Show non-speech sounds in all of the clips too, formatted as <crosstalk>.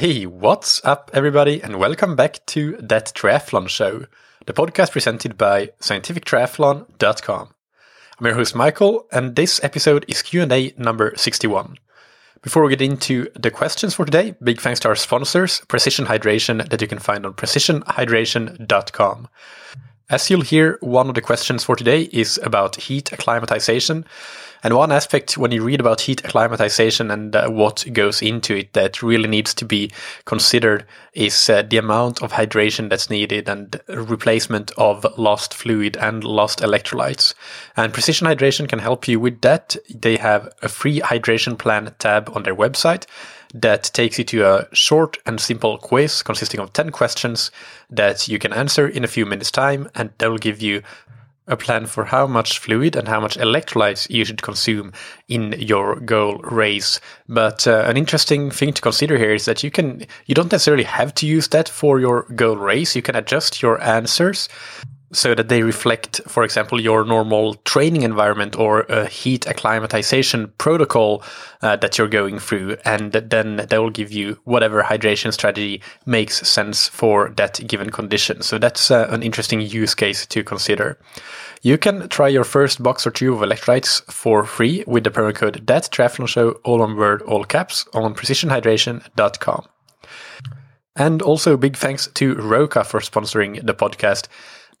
Hey, what's up, everybody, and welcome back to That Triathlon Show, the podcast presented by scientifictriathlon.com. I'm your host, Michael, and this episode is Q&A number 61. Before we get into the questions for today, big thanks to our sponsors, Precision Hydration, that you can find on precisionhydration.com. As you'll hear, one of the questions for today is about heat acclimatization. And one aspect when you read about heat acclimatization and uh, what goes into it that really needs to be considered is uh, the amount of hydration that's needed and replacement of lost fluid and lost electrolytes. And Precision Hydration can help you with that. They have a free hydration plan tab on their website that takes you to a short and simple quiz consisting of 10 questions that you can answer in a few minutes time and that will give you a plan for how much fluid and how much electrolytes you should consume in your goal race. But uh, an interesting thing to consider here is that you can you don't necessarily have to use that for your goal race. You can adjust your answers so that they reflect, for example, your normal training environment or a heat acclimatization protocol uh, that you're going through. And then they will give you whatever hydration strategy makes sense for that given condition. So that's uh, an interesting use case to consider. You can try your first box or two of electrolytes for free with the promo code that triathlon show all on word all caps on precisionhydration.com. And also big thanks to Roka for sponsoring the podcast.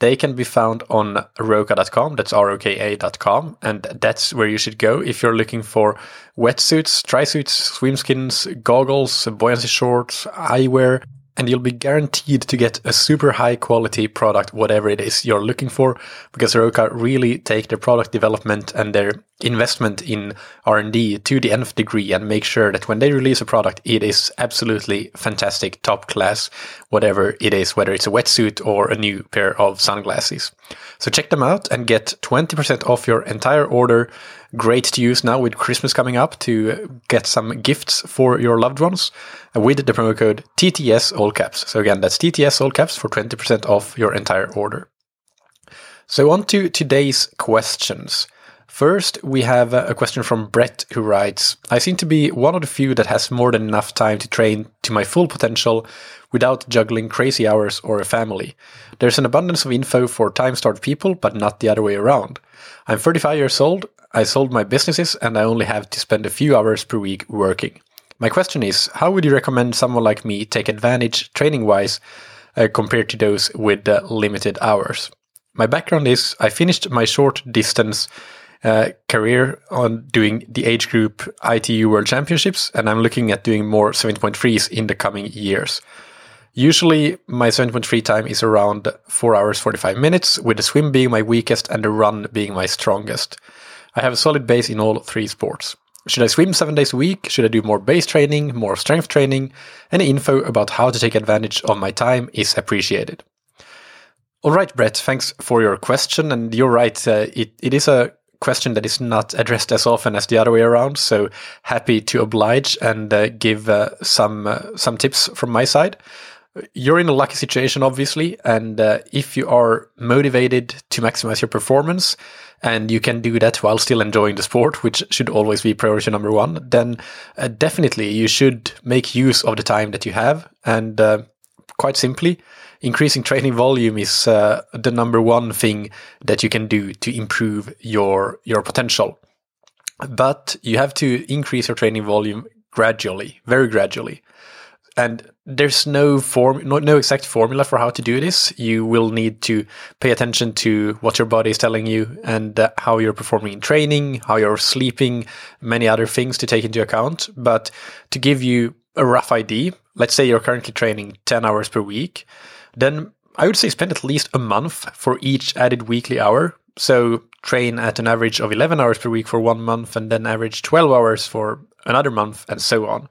They can be found on roka.com, that's R-O-K-A.com, and that's where you should go if you're looking for wetsuits, tri-suits, swim skins, goggles, buoyancy shorts, eyewear, and you'll be guaranteed to get a super high quality product, whatever it is you're looking for, because Roka really take their product development and their investment in R&D to the nth degree and make sure that when they release a product, it is absolutely fantastic, top class, whatever it is, whether it's a wetsuit or a new pair of sunglasses. So check them out and get 20% off your entire order. Great to use now with Christmas coming up to get some gifts for your loved ones with the promo code TTS all caps. So again, that's TTS all caps for 20% off your entire order. So on to today's questions. First, we have a question from Brett who writes I seem to be one of the few that has more than enough time to train to my full potential without juggling crazy hours or a family. There's an abundance of info for time starved people, but not the other way around. I'm 35 years old, I sold my businesses, and I only have to spend a few hours per week working. My question is how would you recommend someone like me take advantage training wise uh, compared to those with uh, limited hours? My background is I finished my short distance uh, career on doing the age group ITU World Championships, and I'm looking at doing more 70.3s in the coming years. Usually, my 70.3 time is around 4 hours 45 minutes, with the swim being my weakest and the run being my strongest. I have a solid base in all three sports. Should I swim seven days a week? Should I do more base training, more strength training? Any info about how to take advantage of my time is appreciated. All right, Brett, thanks for your question. And you're right, uh, it, it is a question that is not addressed as often as the other way around. So happy to oblige and uh, give uh, some uh, some tips from my side. You're in a lucky situation, obviously, and uh, if you are motivated to maximize your performance, and you can do that while still enjoying the sport, which should always be priority number one, then uh, definitely you should make use of the time that you have. And uh, quite simply, increasing training volume is uh, the number one thing that you can do to improve your your potential. But you have to increase your training volume gradually, very gradually. And there's no form, no, no exact formula for how to do this. You will need to pay attention to what your body is telling you and uh, how you're performing in training, how you're sleeping, many other things to take into account. But to give you a rough idea, let's say you're currently training 10 hours per week then I would say spend at least a month for each added weekly hour. So train at an average of 11 hours per week for one month and then average 12 hours for another month and so on.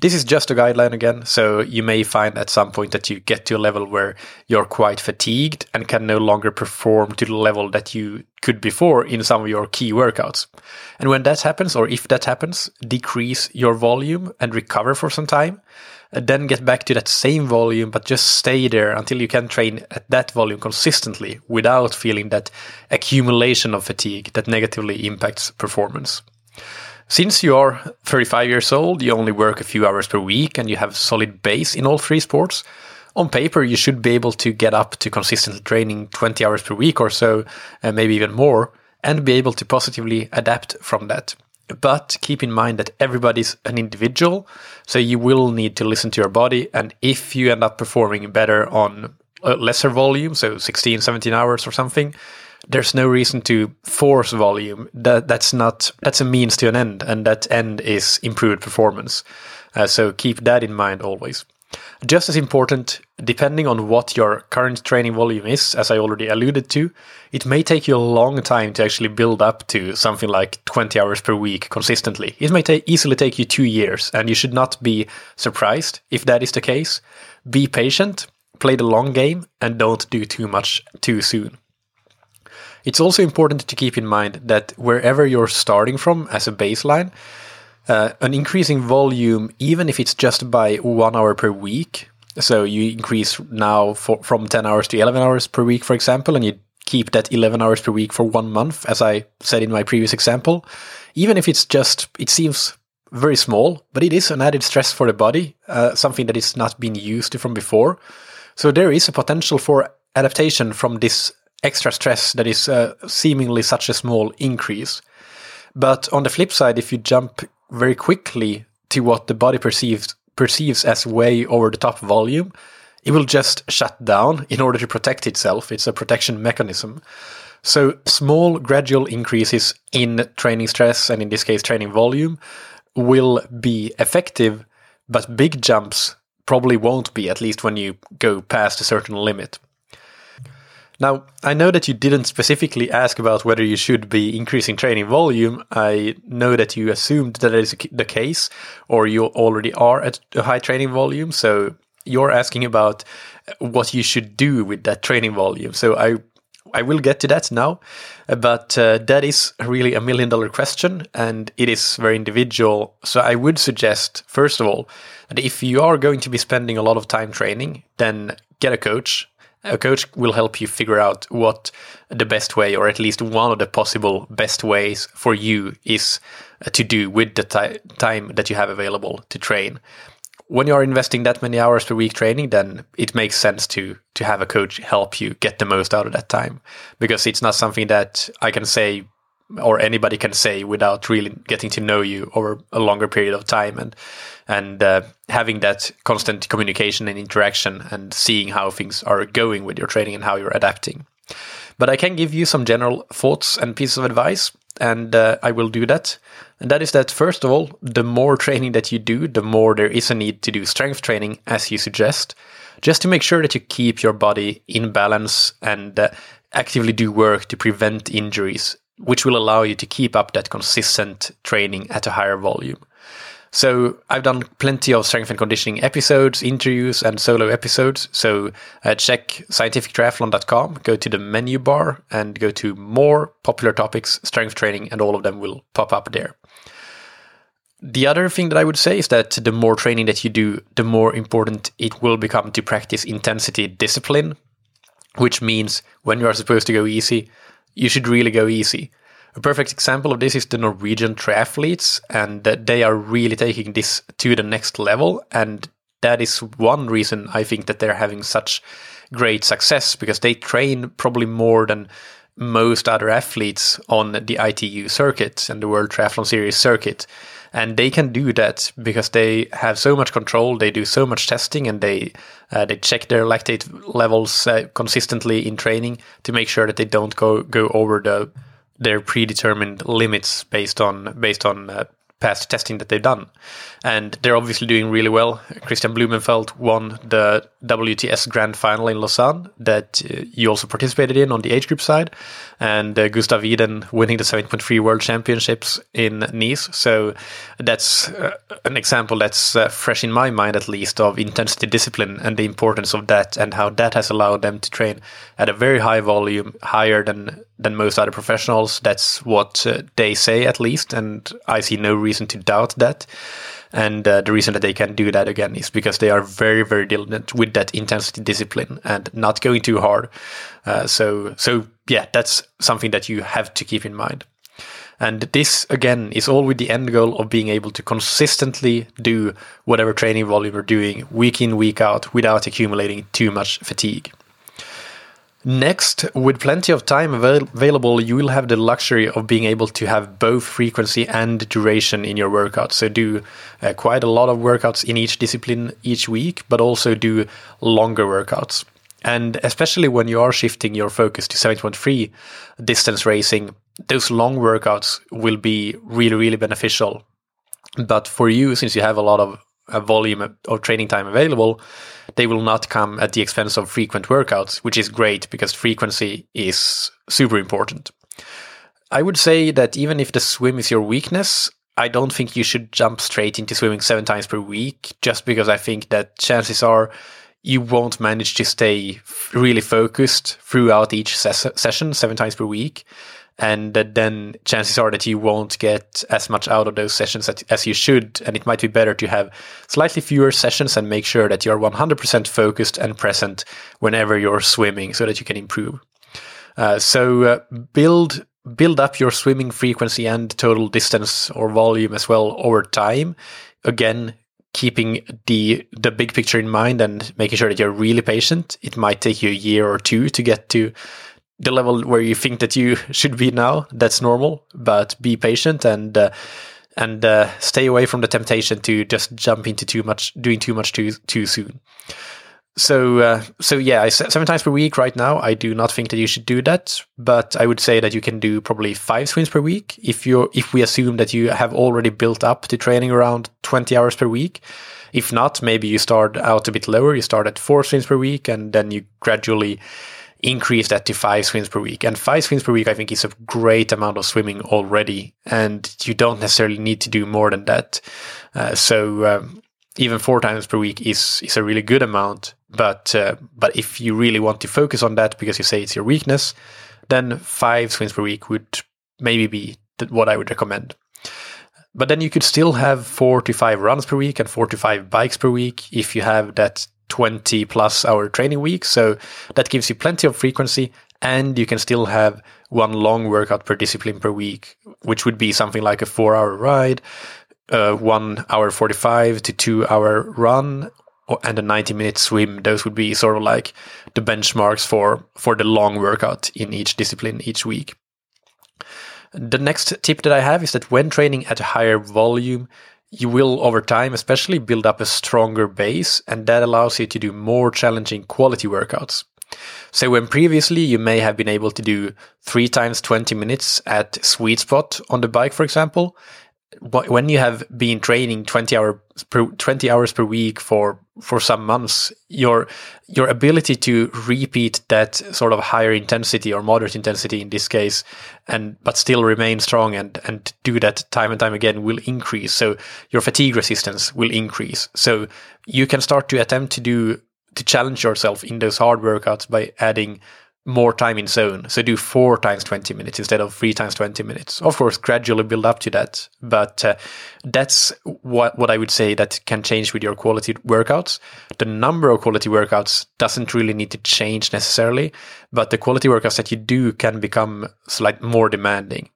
This is just a guideline again, so you may find at some point that you get to a level where you're quite fatigued and can no longer perform to the level that you could before in some of your key workouts. And when that happens, or if that happens, decrease your volume and recover for some time Uh, then get back to that same volume, but just stay there until you can train at that volume consistently without feeling that accumulation of fatigue that negatively impacts performance. Since you are 35 years old, you only work a few hours per week and you have solid base in all three sports, on paper you should be able to get up to consistently training 20 hours per week or so, and maybe even more, and be able to positively adapt from that. But keep in mind that everybody's an individual, so you will need to listen to your body. And if you end up performing better on a lesser volume, so 16, 17 hours or something, there's no reason to force volume. That that's not that's a means to an end, and that end is improved performance. Uh, so keep that in mind always. Just as important, depending on what your current training volume is, as I already alluded to, it may take you a long time to actually build up to something like 20 hours per week consistently. It may ta- easily take you two years, and you should not be surprised if that is the case. Be patient, play the long game, and don't do too much too soon. It's also important to keep in mind that wherever you're starting from as a baseline, uh, an increasing volume, even if it's just by one hour per week, so you increase now for, from 10 hours to 11 hours per week, for example, and you keep that 11 hours per week for one month, as I said in my previous example, even if it's just, it seems very small, but it is an added stress for the body, uh, something that is not been used to from before. So there is a potential for adaptation from this extra stress that is uh, seemingly such a small increase. But on the flip side, if you jump very quickly to what the body perceives perceives as way over the top volume, it will just shut down in order to protect itself. It's a protection mechanism. So small gradual increases in training stress and in this case training volume will be effective, but big jumps probably won't be, at least when you go past a certain limit. Now, I know that you didn't specifically ask about whether you should be increasing training volume. I know that you assumed that is the case, or you already are at a high training volume. So you're asking about what you should do with that training volume. So I I will get to that now, but uh, that is really a million dollar question and it is very individual. So I would suggest, first of all, that if you are going to be spending a lot of time training, then get a coach a coach will help you figure out what the best way, or at least one of the possible best ways for you is uh, to do with the time that you have available to train. When you are investing that many hours per week training, then it makes sense to to have a coach help you get the most out of that time, because it's not something that I can say or anybody can say without really getting to know you over a longer period of time and and uh, having that constant communication and interaction and seeing how things are going with your training and how you're adapting. But I can give you some general thoughts and pieces of advice, and uh, I will do that. And that is that, first of all, the more training that you do, the more there is a need to do strength training, as you suggest, just to make sure that you keep your body in balance and uh, actively do work to prevent injuries which will allow you to keep up that consistent training at a higher volume. So I've done plenty of strength and conditioning episodes, interviews, and solo episodes. So uh, check scientifictriathlon.com, go to the menu bar, and go to more popular topics, strength training, and all of them will pop up there. The other thing that I would say is that the more training that you do, the more important it will become to practice intensity discipline, which means when you are supposed to go easy, you should really go easy. A perfect example of this is the Norwegian triathletes, and they are really taking this to the next level. And that is one reason I think that they're having such great success because they train probably more than most other athletes on the ITU circuit and the World Triathlon Series circuit. And they can do that because they have so much control. They do so much testing, and they uh, they check their lactate levels uh, consistently in training to make sure that they don't go go over the their predetermined limits based on based on uh, past testing that they've done. And they're obviously doing really well. Kristian Blummenfelt won the WTS Grand Final in Lausanne that uh, you also participated in on the age group side. And uh, Gustav Iden winning the 70.3 World Championships in Nice. So that's uh, an example that's uh, fresh in my mind, at least, of intensity discipline and the importance of that and how that has allowed them to train at a very high volume, higher than, than most other professionals. That's what uh, they say, at least. And I see no reason to doubt that. And uh, the reason that they can do that again is because they are very, very diligent with that intensity discipline and not going too hard. Uh, so, so yeah, that's something that you have to keep in mind. And this, again, is all with the end goal of being able to consistently do whatever training volume you're doing week in, week out without accumulating too much fatigue. Next, with plenty of time avail- available, you will have the luxury of being able to have both frequency and duration in your workouts. So, do uh, quite a lot of workouts in each discipline each week, but also do longer workouts. And especially when you are shifting your focus to 70.3 distance racing, those long workouts will be really, really beneficial. But for you, since you have a lot of a volume of training time available, they will not come at the expense of frequent workouts, which is great because frequency is super important. I would say that even if the swim is your weakness, I don't think you should jump straight into swimming seven times per week just because I think that chances are you won't manage to stay really focused throughout each ses- session seven times per week and then chances are that you won't get as much out of those sessions as you should. And it might be better to have slightly fewer sessions and make sure that you're 100% focused and present whenever you're swimming so that you can improve. Uh, so uh, build build up your swimming frequency and total distance or volume as well over time. Again keeping the the big picture in mind and making sure that you're really patient. It might take you a year or two to get to the level where you think that you <laughs> should be now. That's normal, but be patient and uh, and uh, stay away from the temptation to just jump into too much, doing too much too too soon. So uh, so yeah, seven times per week right now. I do not think that you should do that, but I would say that you can do probably five swims per week if you if we assume that you have already built up to training around twenty hours per week. If not, maybe you start out a bit lower. You start at four swims per week, and then you gradually increase that to five swims per week. And five swims per week, I think, is a great amount of swimming already. And you don't necessarily need to do more than that. Uh, so um, even four times per week is is a really good amount. But uh, but if you really want to focus on that because you say it's your weakness, then five swims per week would maybe be what I would recommend. But then you could still have four to five runs per week and four to five bikes per week if you have that 20 plus hour training week. So that gives you plenty of frequency and you can still have one long workout per discipline per week, which would be something like a four hour ride, uh, one hour 45 to two hour run and a 90 minute swim. Those would be sort of like the benchmarks for, for the long workout in each discipline each week. The next tip that I have is that when training at a higher volume, you will over time especially build up a stronger base and that allows you to do more challenging quality workouts. So when previously you may have been able to do three times 20 minutes at sweet spot on the bike, for example, when you have been training 20 hour per 20 hours per week for for some months your your ability to repeat that sort of higher intensity or moderate intensity in this case and but still remain strong and and do that time and time again will increase. So your fatigue resistance will increase. So you can start to attempt to do to challenge yourself in those hard workouts by adding more time in zone. So do four times 20 minutes instead of three times 20 minutes. Of course, gradually build up to that. But uh, that's what, what I would say that can change with your quality workouts. The number of quality workouts doesn't really need to change necessarily, but the quality workouts that you do can become slightly more demanding.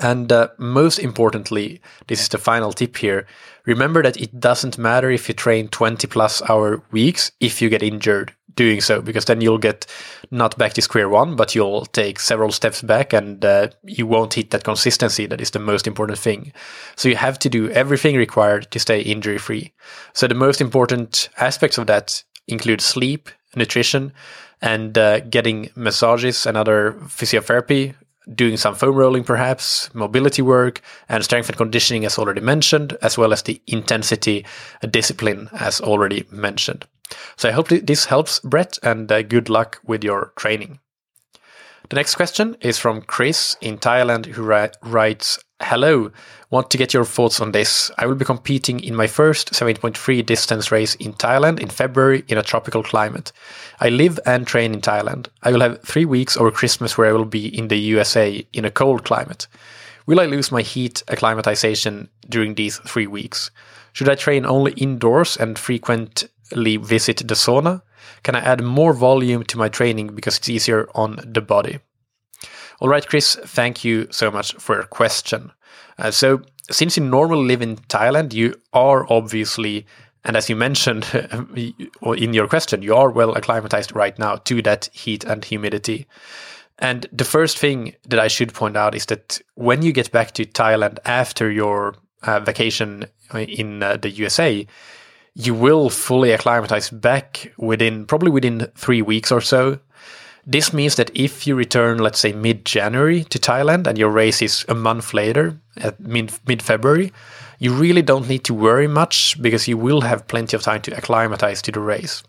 And uh, most importantly, this is the final tip here. Remember that it doesn't matter if you train 20 plus hour weeks if you get injured doing so because then you'll get not back to square one, but you'll take several steps back and uh, you won't hit that consistency that is the most important thing. So you have to do everything required to stay injury free. So the most important aspects of that include sleep, nutrition, and uh, getting massages and other physiotherapy doing some foam rolling perhaps, mobility work, and strength and conditioning as already mentioned, as well as the intensity discipline as already mentioned. So I hope this helps, Brett, and uh, good luck with your training. The next question is from Chris in Thailand, who ri- writes Hello, want to get your thoughts on this. I will be competing in my first 70.3 distance race in Thailand in February in a tropical climate. I live and train in Thailand. I will have three weeks over Christmas where I will be in the USA in a cold climate. Will I lose my heat acclimatization during these three weeks? Should I train only indoors and frequently visit the sauna? Can I add more volume to my training because it's easier on the body? All right, Chris, thank you so much for your question. Uh, so, since you normally live in Thailand, you are obviously, and as you mentioned <laughs> in your question, you are well acclimatized right now to that heat and humidity. And the first thing that I should point out is that when you get back to Thailand after your uh, vacation in uh, the USA, you will fully acclimatize back within probably within three weeks or so. This means that if you return, let's say mid January to Thailand and your race is a month later, at mid February, you really don't need to worry much because you will have plenty of time to acclimatize to the race.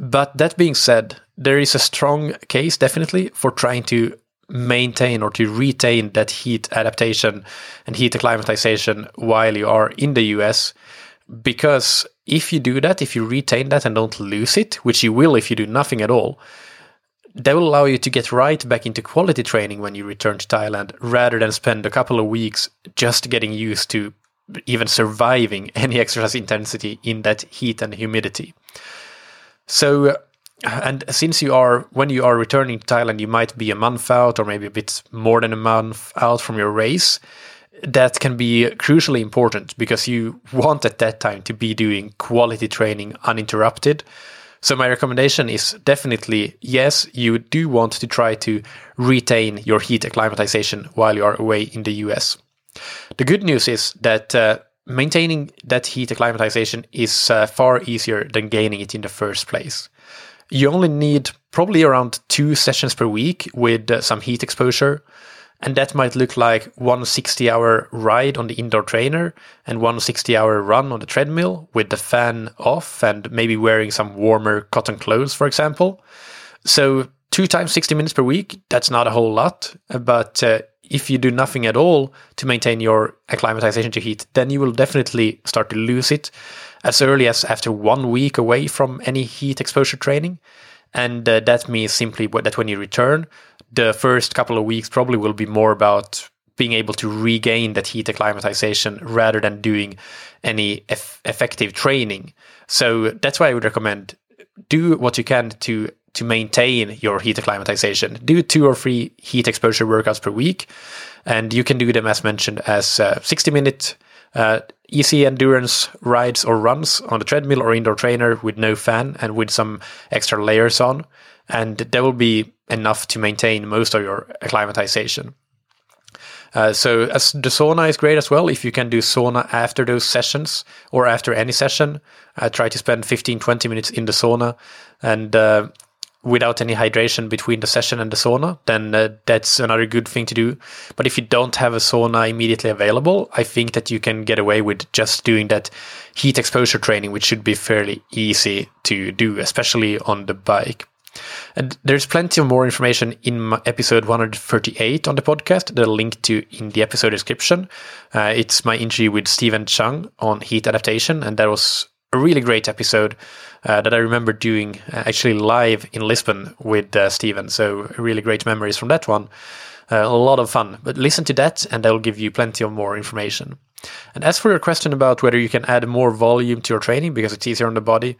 But that being said, there is a strong case definitely for trying to maintain or to retain that heat adaptation and heat acclimatization while you are in the US. Because if you do that, if you retain that and don't lose it, which you will if you do nothing at all, that will allow you to get right back into quality training when you return to Thailand rather than spend a couple of weeks just getting used to even surviving <laughs> any exercise intensity in that heat and humidity. So, uh, and since you are, when you are returning to Thailand, you might be a month out or maybe a bit more than a month out from your race. That can be crucially important because you want at that time to be doing quality training uninterrupted. So, my recommendation is definitely yes, you do want to try to retain your heat acclimatization while you are away in the US. The good news is that uh, maintaining that heat acclimatization is uh, far easier than gaining it in the first place. You only need probably around two sessions per week with uh, some heat exposure. And that might look like one 60 hour ride on the indoor trainer and one 60 hour run on the treadmill with the fan off and maybe wearing some warmer cotton clothes, for example. So, two times 60 minutes per week, that's not a whole lot. But uh, if you do nothing at all to maintain your acclimatization to heat, then you will definitely start to lose it as early as after one week away from any heat exposure training. And uh, that means simply that when you return, the first couple of weeks probably will be more about being able to regain that heat acclimatization rather than doing any eff- effective training. So that's why I would recommend do what you can to to maintain your heat acclimatization. Do two or three heat exposure workouts per week, and you can do them as mentioned as uh, 60 minute uh, easy endurance rides or runs on the treadmill or indoor trainer with no fan and with some extra layers on, and that will be enough to maintain most of your acclimatization. Uh, so as the sauna is great as well. If you can do sauna after those sessions or after any session, uh, try to spend 15, 20 minutes in the sauna and uh, without any hydration between the session and the sauna, then uh, that's another good thing to do. But if you don't have a sauna immediately available, I think that you can get away with just doing that heat exposure training, which should be fairly easy to do, especially on the bike. And there's plenty of more information in episode 138 on the podcast that I'll link to in the episode description. Uh, it's my interview with Stephen Cheung on heat adaptation, and that was a really great episode uh, that I remember doing uh, actually live in Lisbon with uh, Stephen. So, really great memories from that one. Uh, a lot of fun. But listen to that, and that will give you plenty of more information. And as for your question about whether you can add more volume to your training because it's easier on the body,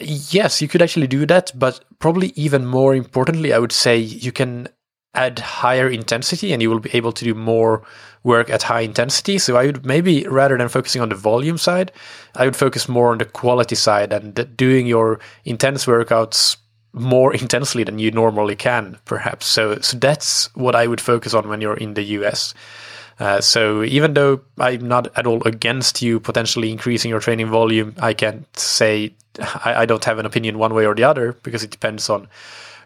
yes, you could actually do that. But probably even more importantly, I would say you can add higher intensity and you will be able to do more work at high intensity. So I would maybe rather than focusing on the volume side, I would focus more on the quality side and doing your intense workouts more <laughs> intensely than you normally can, perhaps. So, so that's what I would focus on when you're in the US. Uh, so even though I'm not at all against you potentially increasing your training volume, I can't say I, I don't have an opinion one way or the other because it depends on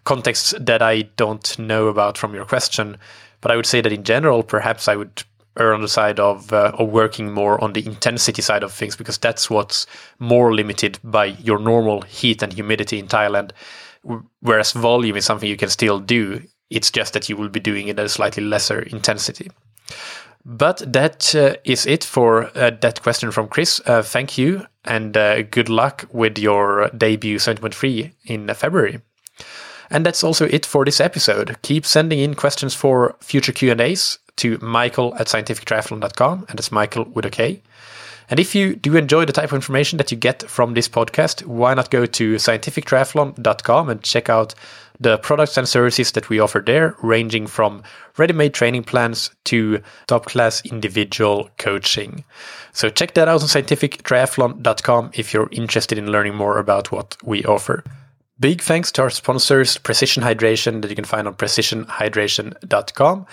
contexts that I don't know about from your question. But I would say that in general, perhaps I would err on the side of, uh, of working more on the intensity side of things because that's what's more limited by your normal heat and humidity in Thailand. Whereas volume is something you can still do. It's just that you will be doing it at a slightly lesser intensity. But that uh, is it for uh, that question from Chris. Uh, thank you and uh, good luck with your debut 70.3 in February. And that's also it for this episode. Keep sending in questions for future Q&As to michael at scientifictriathlon.com, and it's Michael with a K. And if you do enjoy the type of information that you get from this podcast, why not go to scientifictriathlon.com and check out the products and services that we offer there, ranging from ready made training plans to top class individual coaching. So check that out on scientifictriathlon.com if you're interested in learning more about what we offer. Big thanks to our sponsors, Precision Hydration, that you can find on precisionhydration.com.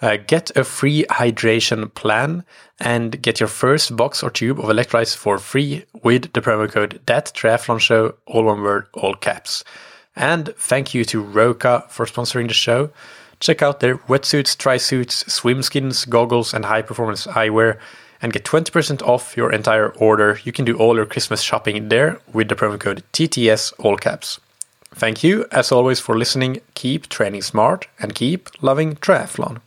Uh, get a free hydration plan and get your first box or tube of electrolytes for free with the promo code that triathlon show all one word all caps and thank you to roka for sponsoring the show. Check out their wetsuits tri-suits swim skins goggles and high performance eyewear and get 20% off your entire order. You can do all your christmas shopping there with the promo code tts all caps. Thank you as always for listening. Keep training smart and keep loving triathlon